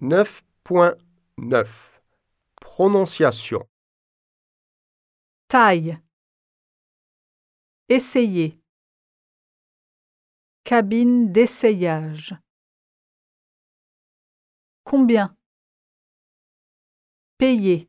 9.9 Prononciation Taille. Essayer. Cabine d'essayage. Combien? Payer.